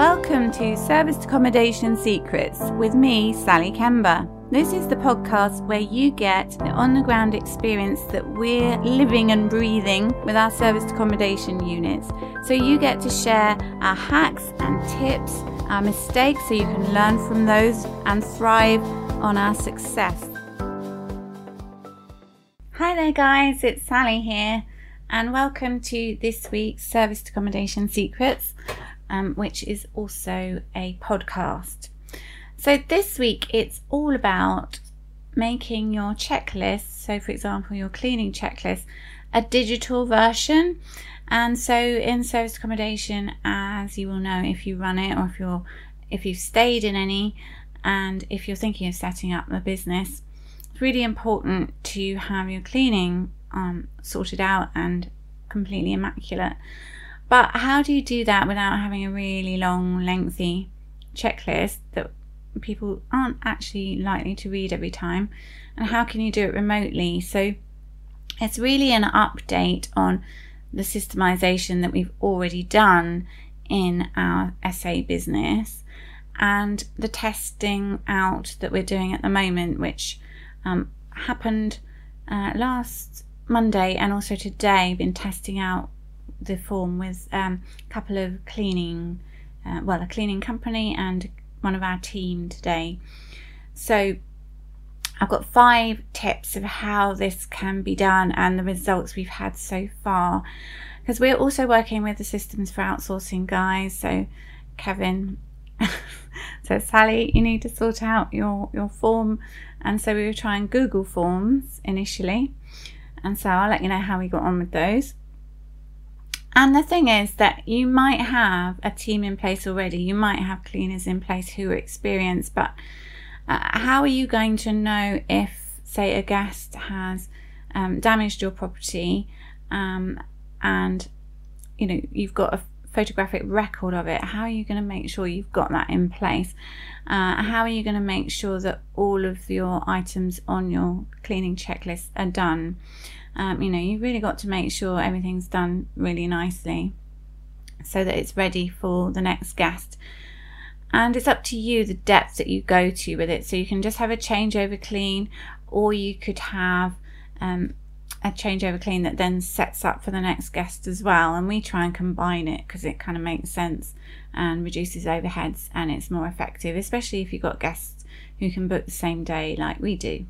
Welcome to Serviced Accommodation Secrets with me, Sally Kemba. This is the podcast where you get the on the ground experience that we're living and breathing with our serviced accommodation units. So you get to share our hacks and tips, our mistakes, so you can learn from those and thrive on our success. Hi there, guys, it's Sally here, and welcome to this week's Serviced Accommodation Secrets, um, which is also a podcast. So, this week it's all about making your checklist, so for example, your cleaning checklist, a digital version. And so, in service accommodation, as you will know if you run it or if you're if you've stayed in any, and if you're thinking of setting up a business, it's really important to have your cleaning um, sorted out and completely immaculate. But how do you do that without having a really long, lengthy checklist that people aren't actually likely to read every time and how can you do it remotely so it's really an update on the systemization that we've already done in our SA business and the testing out that we're doing at the moment, which um, happened uh, last Monday and also today. Been testing out the form with um, a couple of cleaning, uh, well, a cleaning company and one of our team today. So I've got five tips of how this can be done and the results we've had so far. Because we're also working with the systems for outsourcing guys. So Kevin so Sally, you need to sort out your, your form. And so we were trying Google Forms initially. And so I'll let you know how we got on with those. And the thing is that you might have a team in place already, you might have cleaners in place who are experienced, but uh, how are you going to know if, say, a guest has um, damaged your property um, and you know you've got a photographic record of it? How are you going to make sure you've got that in place? Uh, how are you going to make sure that all of your items on your cleaning checklist are done? Um, you know, you've really got to make sure everything's done really nicely so that it's ready for the next guest. And it's up to you the depth that you go to with it. So you can just have a changeover clean, or you could have um, a changeover clean that then sets up for the next guest as well. And we try and combine it because it kind of makes sense and reduces overheads and it's more effective, especially if you've got guests who can book the same day like we do.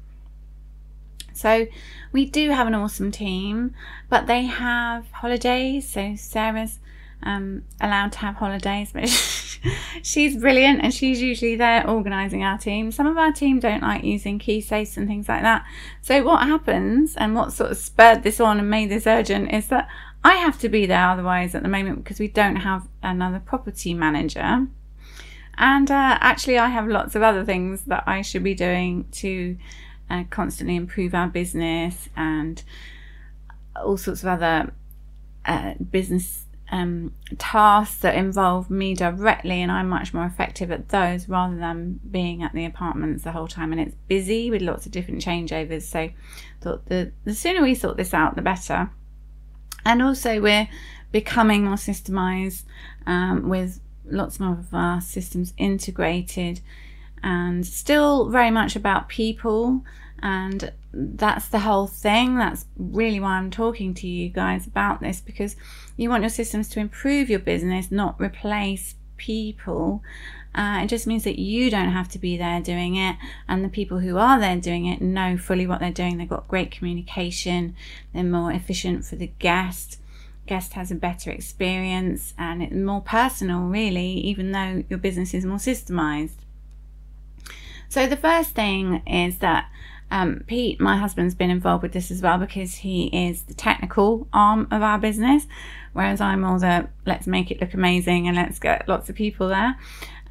So we do have an awesome team, but they have holidays. So Sarah's um, allowed to have holidays, but she's brilliant and she's usually there organising our team. Some of our team don't like using key safes and things like that. So what happens and what sort of spurred this on and made this urgent is that I have to be there otherwise at the moment because we don't have another property manager. And uh, actually, I have lots of other things that I should be doing to uh, constantly improve our business and all sorts of other uh, business um, tasks that involve me directly, and I'm much more effective at those rather than being at the apartments the whole time. And it's busy with lots of different changeovers. So, thought the the sooner we sort this out, the better. And also, we're becoming more systemized um, with lots more of our systems integrated and still very much about people. And that's the whole thing. That's really why i'm talking to you guys about this because you want your systems to improve your business not replace people. Uh, it just means that you don't have to be there doing it and the people who are there doing it know fully what they're doing. They've got great communication they're more efficient for the guest guest has a better experience and it's more personal really even though your business is more systemized so the first thing is that um, Pete, my husband's been involved with this as well because he is the technical arm of our business, whereas I'm all the let's make it look amazing and let's get lots of people there.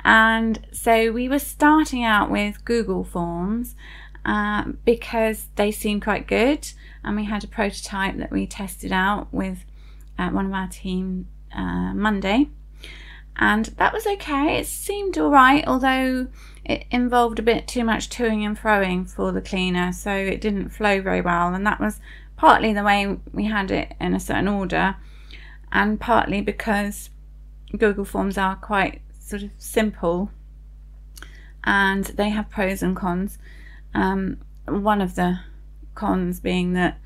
And so we were starting out with Google Forms uh, because they seemed quite good, and we had a prototype that we tested out with uh, one of our team uh, Monday and that was okay. It seemed all right, although it involved a bit too much toing and froing for the cleaner, so it didn't flow very well. And that was partly the way we had it in a certain order, and partly because Google Forms are quite sort of simple and they have pros and cons. Um, one of the cons being that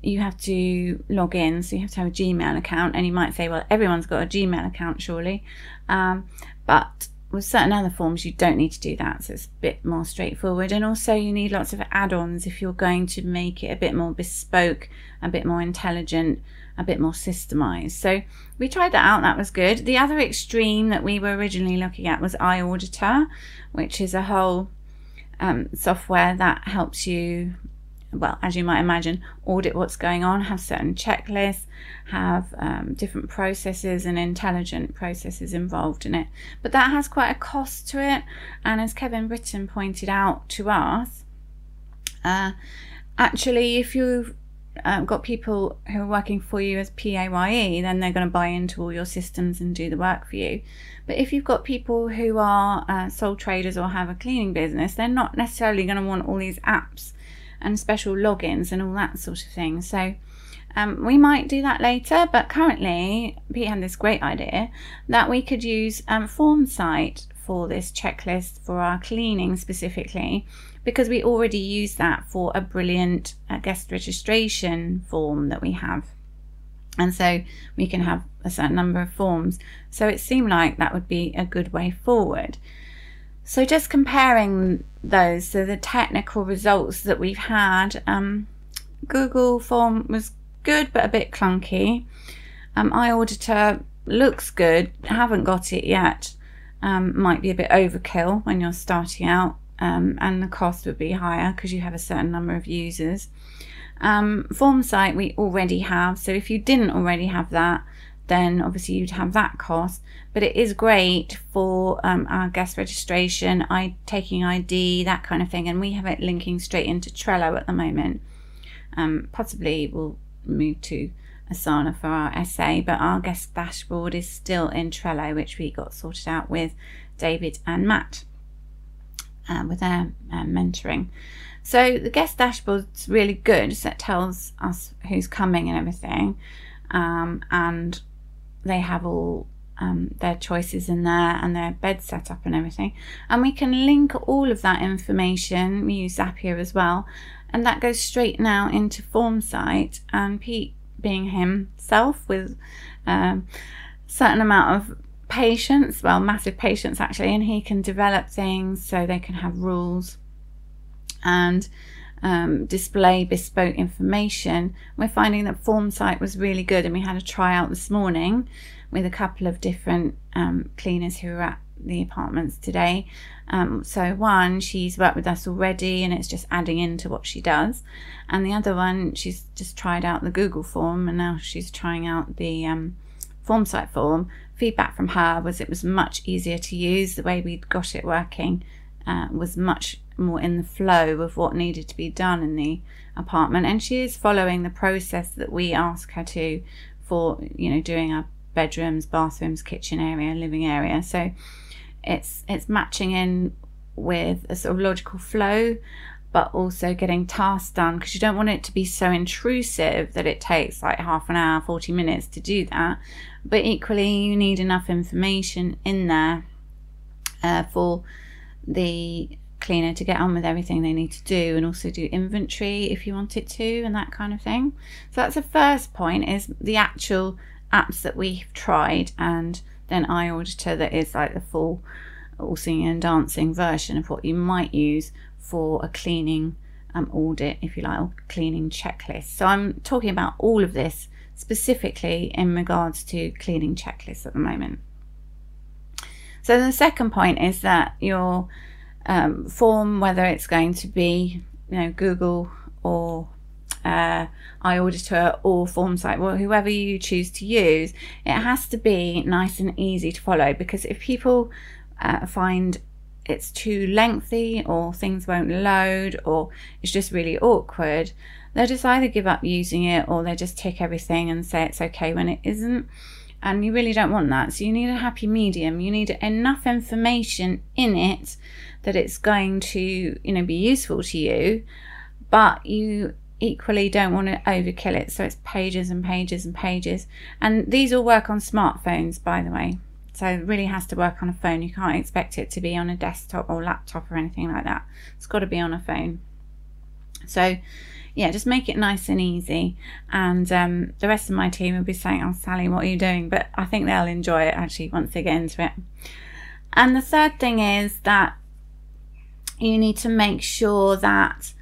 you have to log in, so you have to have a Gmail account, and you might say, well, everyone's got a Gmail account, surely. Um, but with certain other forms, you don't need to do that, so it's a bit more straightforward. And also, you need lots of add ons if you're going to make it a bit more bespoke, a bit more intelligent, a bit more systemized. So, we tried that out, that was good. The other extreme that we were originally looking at was iAuditor, which is a whole um, software that helps you well, as you might imagine, audit what's going on, have certain checklists, have um, different processes and intelligent processes involved in it. But that has quite a cost to it. And as Kevin Britton pointed out to us, uh, actually, if you've um, got people who are working for you as PAYE, then they're going to buy into all your systems and do the work for you. But if you've got people who are uh, sole traders or have a cleaning business, they're not necessarily going to want all these apps and special logins and all that sort of thing. So um, we might do that later, but currently Pete had this great idea that we could use um, Formsite for this checklist for our cleaning specifically because we already use that for a brilliant uh, guest registration form that we have. And so we can have a certain number of forms. So it seemed like that would be a good way forward. So just comparing those, so the technical results that we've had, um, Google Form was good but a bit clunky. Um, iAuditor looks good, haven't got it yet. Um, might be a bit overkill when you're starting out, um, and the cost would be higher because you have a certain number of users. Um, Formsite we already have, so if you didn't already have that, then obviously you'd have that cost. But it is great for um, our guest registration, I taking ID, that kind of thing, and we have it linking straight into Trello at the moment. Um, possibly we'll move to Asana for our SA, but our guest dashboard is still in Trello, which we got sorted out with David and Matt uh, with their uh, mentoring. So the guest dashboard's really good. So it tells us who's coming and everything. Um, and they have all um, their choices in there and their bed setup and everything. And we can link all of that information. We use Zapier as well. And that goes straight now into Formsite. And Pete, being himself with um, certain amount of patience, well, massive patience actually, and he can develop things so they can have rules and um, display bespoke information. We're finding that Formsite was really good, and we had a tryout this morning with a couple of different um, cleaners who were at the apartments today. Um, so one, she's worked with us already, and it's just adding into what she does, and the other one, she's just tried out the Google form, and now she's trying out the um, Formsite form. Feedback from her was it was much easier to use. The way we'd got it working uh, was much more in the flow of what needed to be done in the apartment. And she is following the process that we ask her to for you know doing our bedrooms bathrooms kitchen area living area. So it's it's matching in with a sort of logical flow but also getting tasks done because you don't want it to be so intrusive that it takes like half an hour 40 minutes to do that. But equally you need enough information in there uh, for the cleaner to get on with everything they need to do and also do inventory if you want it to and that kind of thing. So that's the first point is the actual apps that we've tried and then iAuditor that is like the full all singing and dancing version of what you might use for a cleaning um, audit, if you like, or cleaning checklist. So I'm talking about all of this specifically in regards to cleaning checklists at the moment. So the second point is that your um, form, whether it's going to be you know Google or uh, iAuditor or Formsite, well, whoever you choose to use, it has to be nice and easy to follow because if people uh, find it's too lengthy or things won't load or it's just really awkward, they'll just either give up using it or they just tick everything and say it's okay when it isn't. And you really don't want that. So you need a happy medium. You need enough information in it that it's going to, you know, be useful to you, but you equally don't want to overkill it. So it's pages and pages and pages. And these all work on smartphones, by the way. So it really has to work on a phone. You can't expect it to be on a desktop or laptop or anything like that. It's got to be on a phone. So yeah, just make it nice and easy. And um, the rest of my team will be saying, Oh, Sally, what are you doing? But I think they'll enjoy it actually once they get into it. And the third thing is that you need to make sure that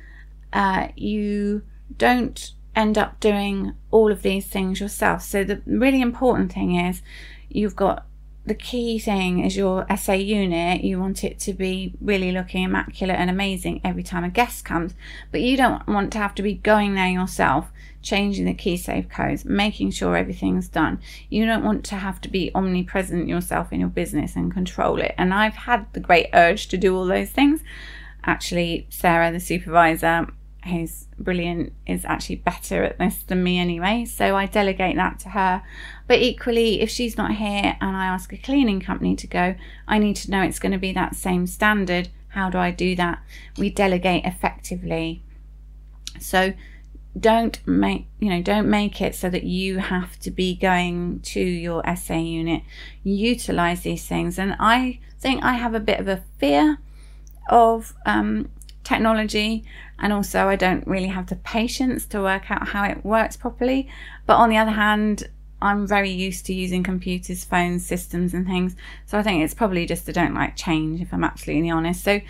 uh, you don't end up doing all of these things yourself. So the really important thing is you've got the key thing is your SA unit. You want it to be really looking immaculate and amazing every time a guest comes, but you don't want to have to be going there yourself, changing the key safe codes, making sure everything's done. You don't want to have to be omnipresent yourself in your business and control it. And I've had the great urge to do all those things. Actually, Sarah, the supervisor, who's brilliant, is actually better at this than me anyway. So I delegate that to her. But equally, if she's not here and I ask a cleaning company to go, I need to know it's going to be that same standard. How do I do that? We delegate effectively. So don't make you know don't make it so that you have to be going to your SA unit utilize these things and I think I have a bit of a fear of um, technology and also I don't really have the patience to work out how it works properly. But on the other hand, I'm very used to using computers, phones, systems, and things. So I think it's probably just I don't like change, if I'm absolutely honest. So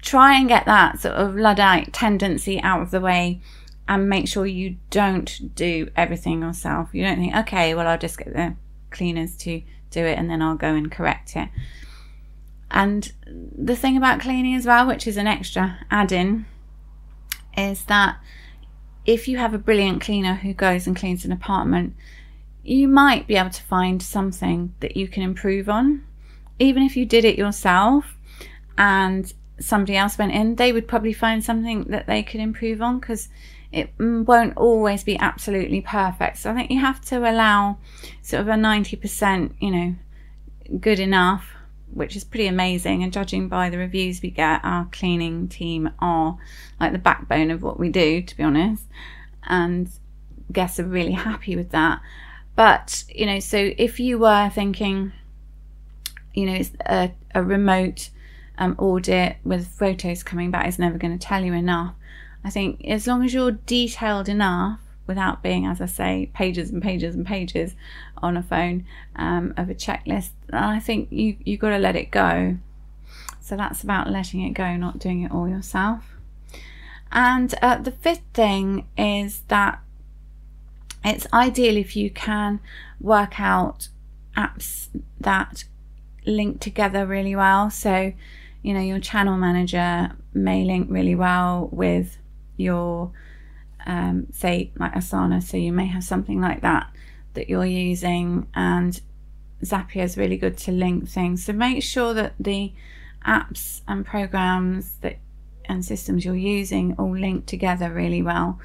try and get that sort of Luddite tendency out of the way and make sure you don't do everything yourself. You don't think, okay, well, I'll just get the cleaners to do it and then I'll go and correct it. And the thing about cleaning as well, which is an extra add in, is that if you have a brilliant cleaner who goes and cleans an apartment, you might be able to find something that you can improve on. Even if you did it yourself and somebody else went in, they would probably find something that they could improve on because it mm, won't always be absolutely perfect. So I think you have to allow sort of a 90%, you know, good enough which is pretty amazing. And judging by the reviews we get, our cleaning team are like the backbone of what we do, to be honest. And guests are really happy with that. But, you know, so if you were thinking, you know, it's a, a remote um, audit with photos coming back is never going to tell you enough. I think as long as you're detailed enough without being, as I say, pages and pages and pages on a phone um, of a checklist. I think you you got to let it go. So that's about letting it go, not doing it all yourself. And uh, the fifth thing is that it's ideal if you can work out apps that link together really well. So, you know, your channel manager may link really well with your um, say like Asana. So you may have something like that that you're using, and Zapier is really good to link things. So make sure that the apps and programs that and systems you're using all link together really well.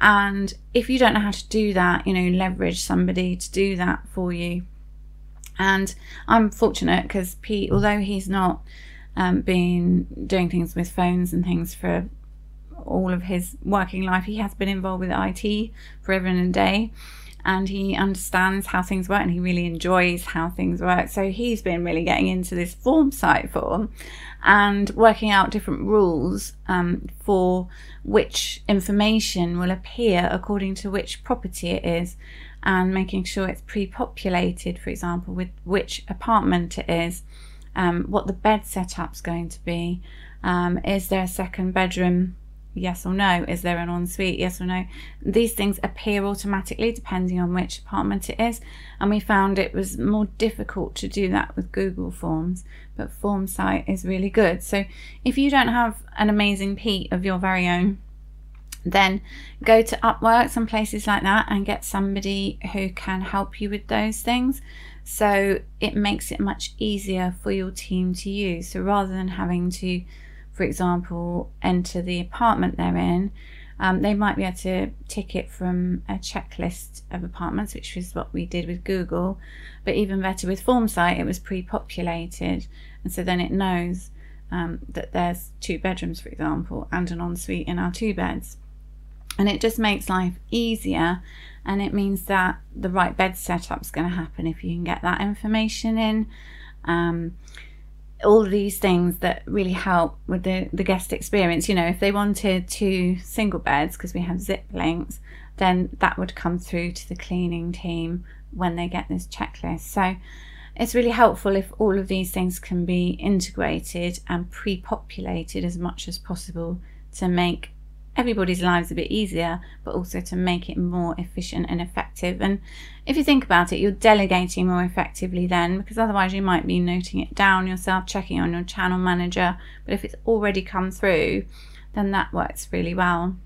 And if you don't know how to do that, you know, leverage somebody to do that for you. And I'm fortunate because Pete, although he's not um, been doing things with phones and things for all of his working life, he has been involved with IT forever and a day. And he understands how things work and he really enjoys how things work. So he's been really getting into this Formsite form and working out different rules um, for which information will appear according to which property it is and making sure it's pre populated, for example, with which apartment it is, um, what the bed setup's going to be. Um, is there a second bedroom yes or no? Is there an ensuite? Yes or no? These things appear automatically depending on which apartment it is. And we found it was more difficult to do that with Google Forms, but Formsite is really good. So if you don't have an amazing Pete of your very own, then go to Upworks and places like that and get somebody who can help you with those things. So it makes it much easier for your team to use. So rather than having to for example, enter the apartment they're in, um, they might be able to tick it from a checklist of apartments, which is what we did with Google. But even better with Formsite, it was pre populated. And so then it knows um, that there's two bedrooms, for example, and an ensuite in our two beds. And it just makes life easier and it means that the right bed setup is going to happen if you can get that information in. Um, all these things that really help with the, the guest experience. You know, if they wanted two single beds because we have zip links, then that would come through to the cleaning team when they get this checklist. So it's really helpful if all of these things can be integrated and pre populated as much as possible to make everybody's lives a bit easier, but also to make it more efficient and effective. And if you think about it, you're delegating more effectively then, because otherwise you might be noting it down yourself, checking on your channel manager. But if it's already come through, then that works really well.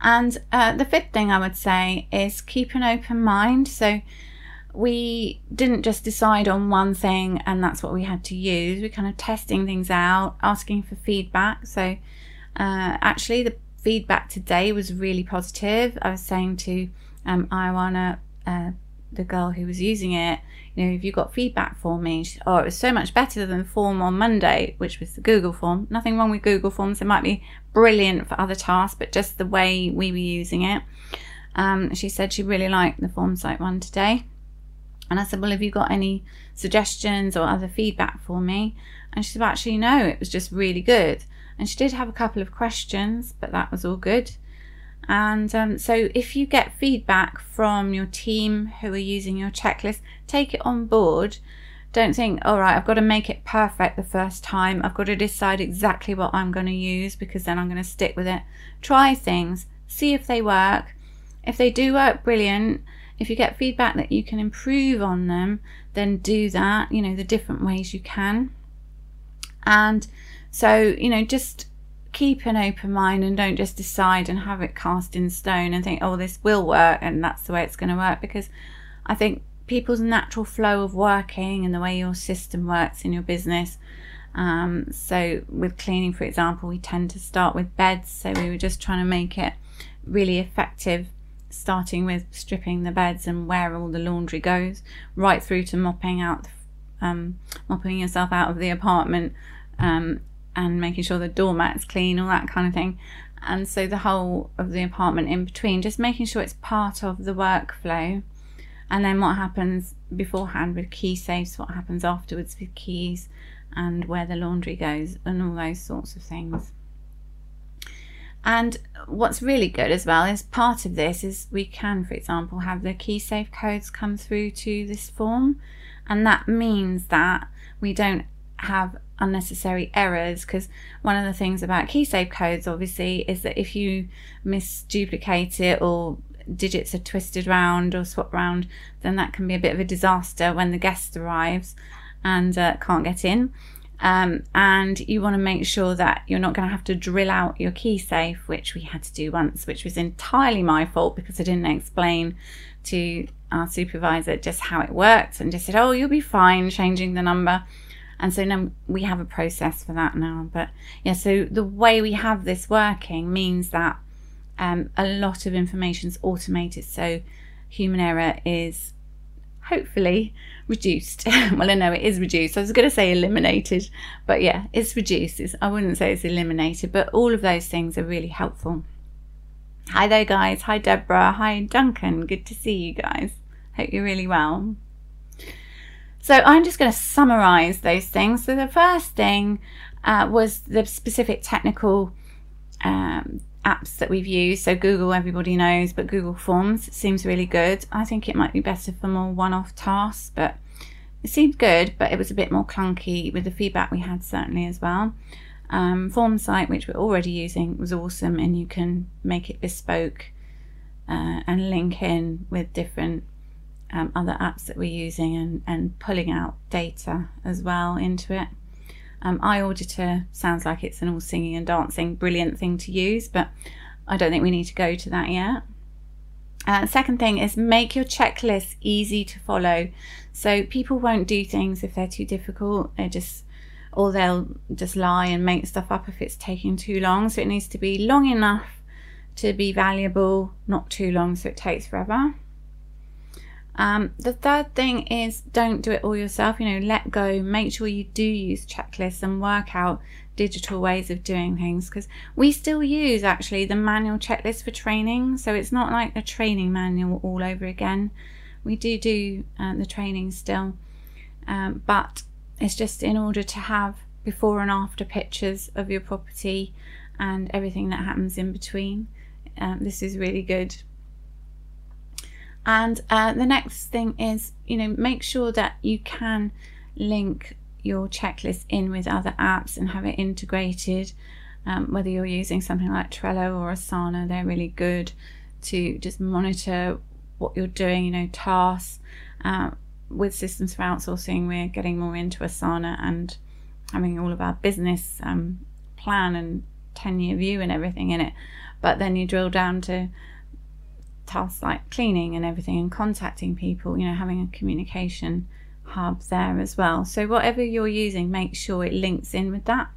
And uh, the fifth thing I would say is keep an open mind. So we didn't just decide on one thing and that's what we had to use. We're kind of testing things out, asking for feedback. So uh, actually, the feedback today was really positive. I was saying to um, Ioana, uh, the girl who was using it, you know, have you got feedback for me? She, oh, it was so much better than form on Monday, which was the Google form. Nothing wrong with Google forms. It might be brilliant for other tasks, but just the way we were using it. Um, she said she really liked the Formsite one today. And I said, Well, have you got any suggestions or other feedback for me? And she said, well, Actually, no, it was just really good. And she did have a couple of questions, but that was all good. And um, so, if you get feedback from your team who are using your checklist, take it on board. Don't think, all right, I've got to make it perfect the first time. I've got to decide exactly what I'm going to use because then I'm going to stick with it. Try things, see if they work. If they do work, brilliant. If you get feedback that you can improve on them, then do that, you know, the different ways you can. And so, you know, just keep an open mind and don't just decide and have it cast in stone and think, oh, this will work and that's the way it's going to work. Because I think people's natural flow of working and the way your system works in your business. Um, so, with cleaning, for example, we tend to start with beds. So, we were just trying to make it really effective, starting with stripping the beds and where all the laundry goes, right through to mopping out, um, mopping yourself out of the apartment. Um, and making sure the doormat's clean, all that kind of thing. And so the whole of the apartment in between, just making sure it's part of the workflow. And then what happens beforehand with key safes, what happens afterwards with keys, and where the laundry goes, and all those sorts of things. And what's really good as well is part of this is we can, for example, have the key safe codes come through to this form. And that means that we don't have unnecessary errors because one of the things about key safe codes obviously is that if you misduplicate it or digits are twisted round or swapped round then that can be a bit of a disaster when the guest arrives and uh, can't get in. Um, and you want to make sure that you're not going to have to drill out your key safe which we had to do once which was entirely my fault because i didn't explain to our supervisor just how it worked and just said oh you'll be fine changing the number and so now we have a process for that now. But yeah, so the way we have this working means that um, a lot of information is automated. So human error is hopefully reduced. well, I know it is reduced. I was going to say eliminated, but yeah, it's reduced. It's, I wouldn't say it's eliminated, but all of those things are really helpful. Hi there, guys. Hi, Deborah. Hi, Duncan. Good to see you guys. Hope you're really well. So I'm just going to summarize those things. So the first thing uh, was the specific technical um, apps that we've used. So Google, everybody knows, but Google Forms seems really good. I think it might be better for more one-off tasks, but it seemed good, but it was a bit more clunky with the feedback we had certainly as well. Um, Formsite, which we're already using, was awesome, and you can make it bespoke uh, and link in with different um, other apps that we're using and, and pulling out data as well into it. Um, iAuditor sounds like it's an all singing and dancing brilliant thing to use, but I don't think we need to go to that yet. Uh, second thing is make your checklist easy to follow. So people won't do things if they're too difficult. They just or they'll just lie and make stuff up if it's taking too long. So it needs to be long enough to be valuable, not too long so it takes forever. Um, the third thing is don't do it all yourself. You know, let go. Make sure you do use checklists and work out digital ways of doing things because we still use actually the manual checklist for training. So it's not like a training manual all over again. We do do uh, the training still, um, but it's just in order to have before and after pictures of your property and everything that happens in between. Um, this is really good. And uh, the next thing is, you know, make sure that you can link your checklist in with other apps and have it integrated. Um, whether you're using something like Trello or Asana, they're really good to just monitor what you're doing, you know, tasks. Um, with systems for outsourcing, we're getting more into Asana and having all of our business um, plan and 10 year view and everything in it. But then you drill down to tasks like cleaning and everything and contacting people, you know, having a communication hub there as well. So, whatever you're using, make sure it links in with that.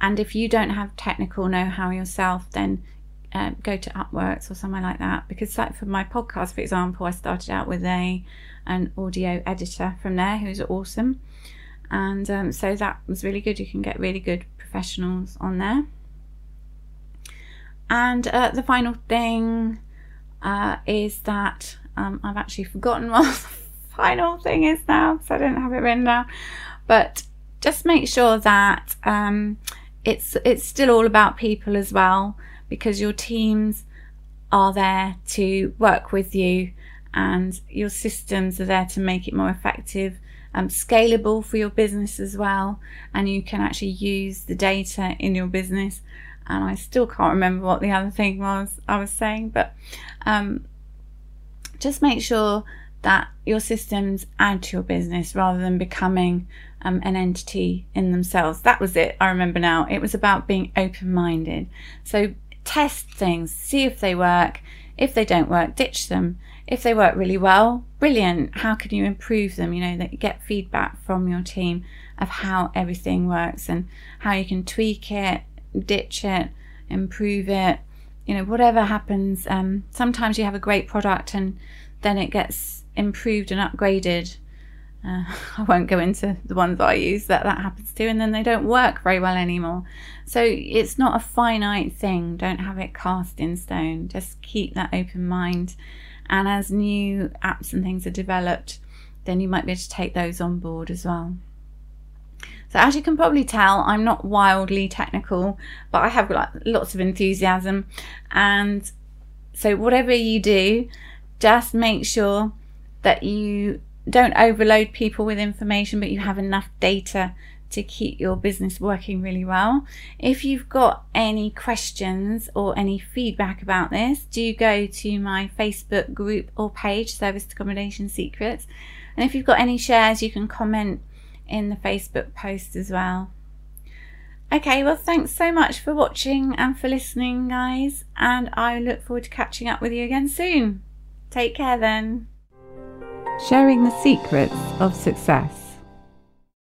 And if you don't have technical know how yourself, then uh, go to Upworks or somewhere like that. Because, like for my podcast, for example, I started out with a an audio editor from there who's awesome, and um, so that was really good. You can get really good professionals on there. And uh, the final thing uh, is that um, I've actually forgotten what the final thing is now because I don't have it written down. But just make sure that um, it's it's still all about people as well because your teams are there to work with you and your systems are there to make it more effective um, scalable for your business as well and you can actually use the data in your business and I still can't remember what the other thing was I was saying, but um, just make sure that your systems add to your business rather than becoming um, an entity in themselves. That was it. I remember now. It was about being open minded. So test things, see if they work. If they don't work, ditch them. If they work really well, brilliant. How can you improve them? You know, that you get feedback from your team of how everything works and how you can tweak it ditch it, improve it, you know, whatever happens. Um, sometimes you have a great product and then it gets improved and upgraded. Uh, I won't go into the ones I use that that happens to, and then they don't work very well anymore. So it's not a finite thing. Don't have it cast in stone. Just keep that open mind. And as new apps and things are developed, then you might be able to take those on board as well. So as you can probably tell, I'm not wildly technical, but I have like lots of enthusiasm. And so whatever you do, just make sure that you don't overload people with information, but you have enough data to keep your business working really well. If you've got any questions or any feedback about this, do go to my Facebook group or page, Service Accommodation Secrets. And if you've got any shares, you can comment in the Facebook post as well. Okay, well, thanks so much for watching and for listening, guys, and I look forward to catching up with you again soon. Take care then. Sharing the secrets of success.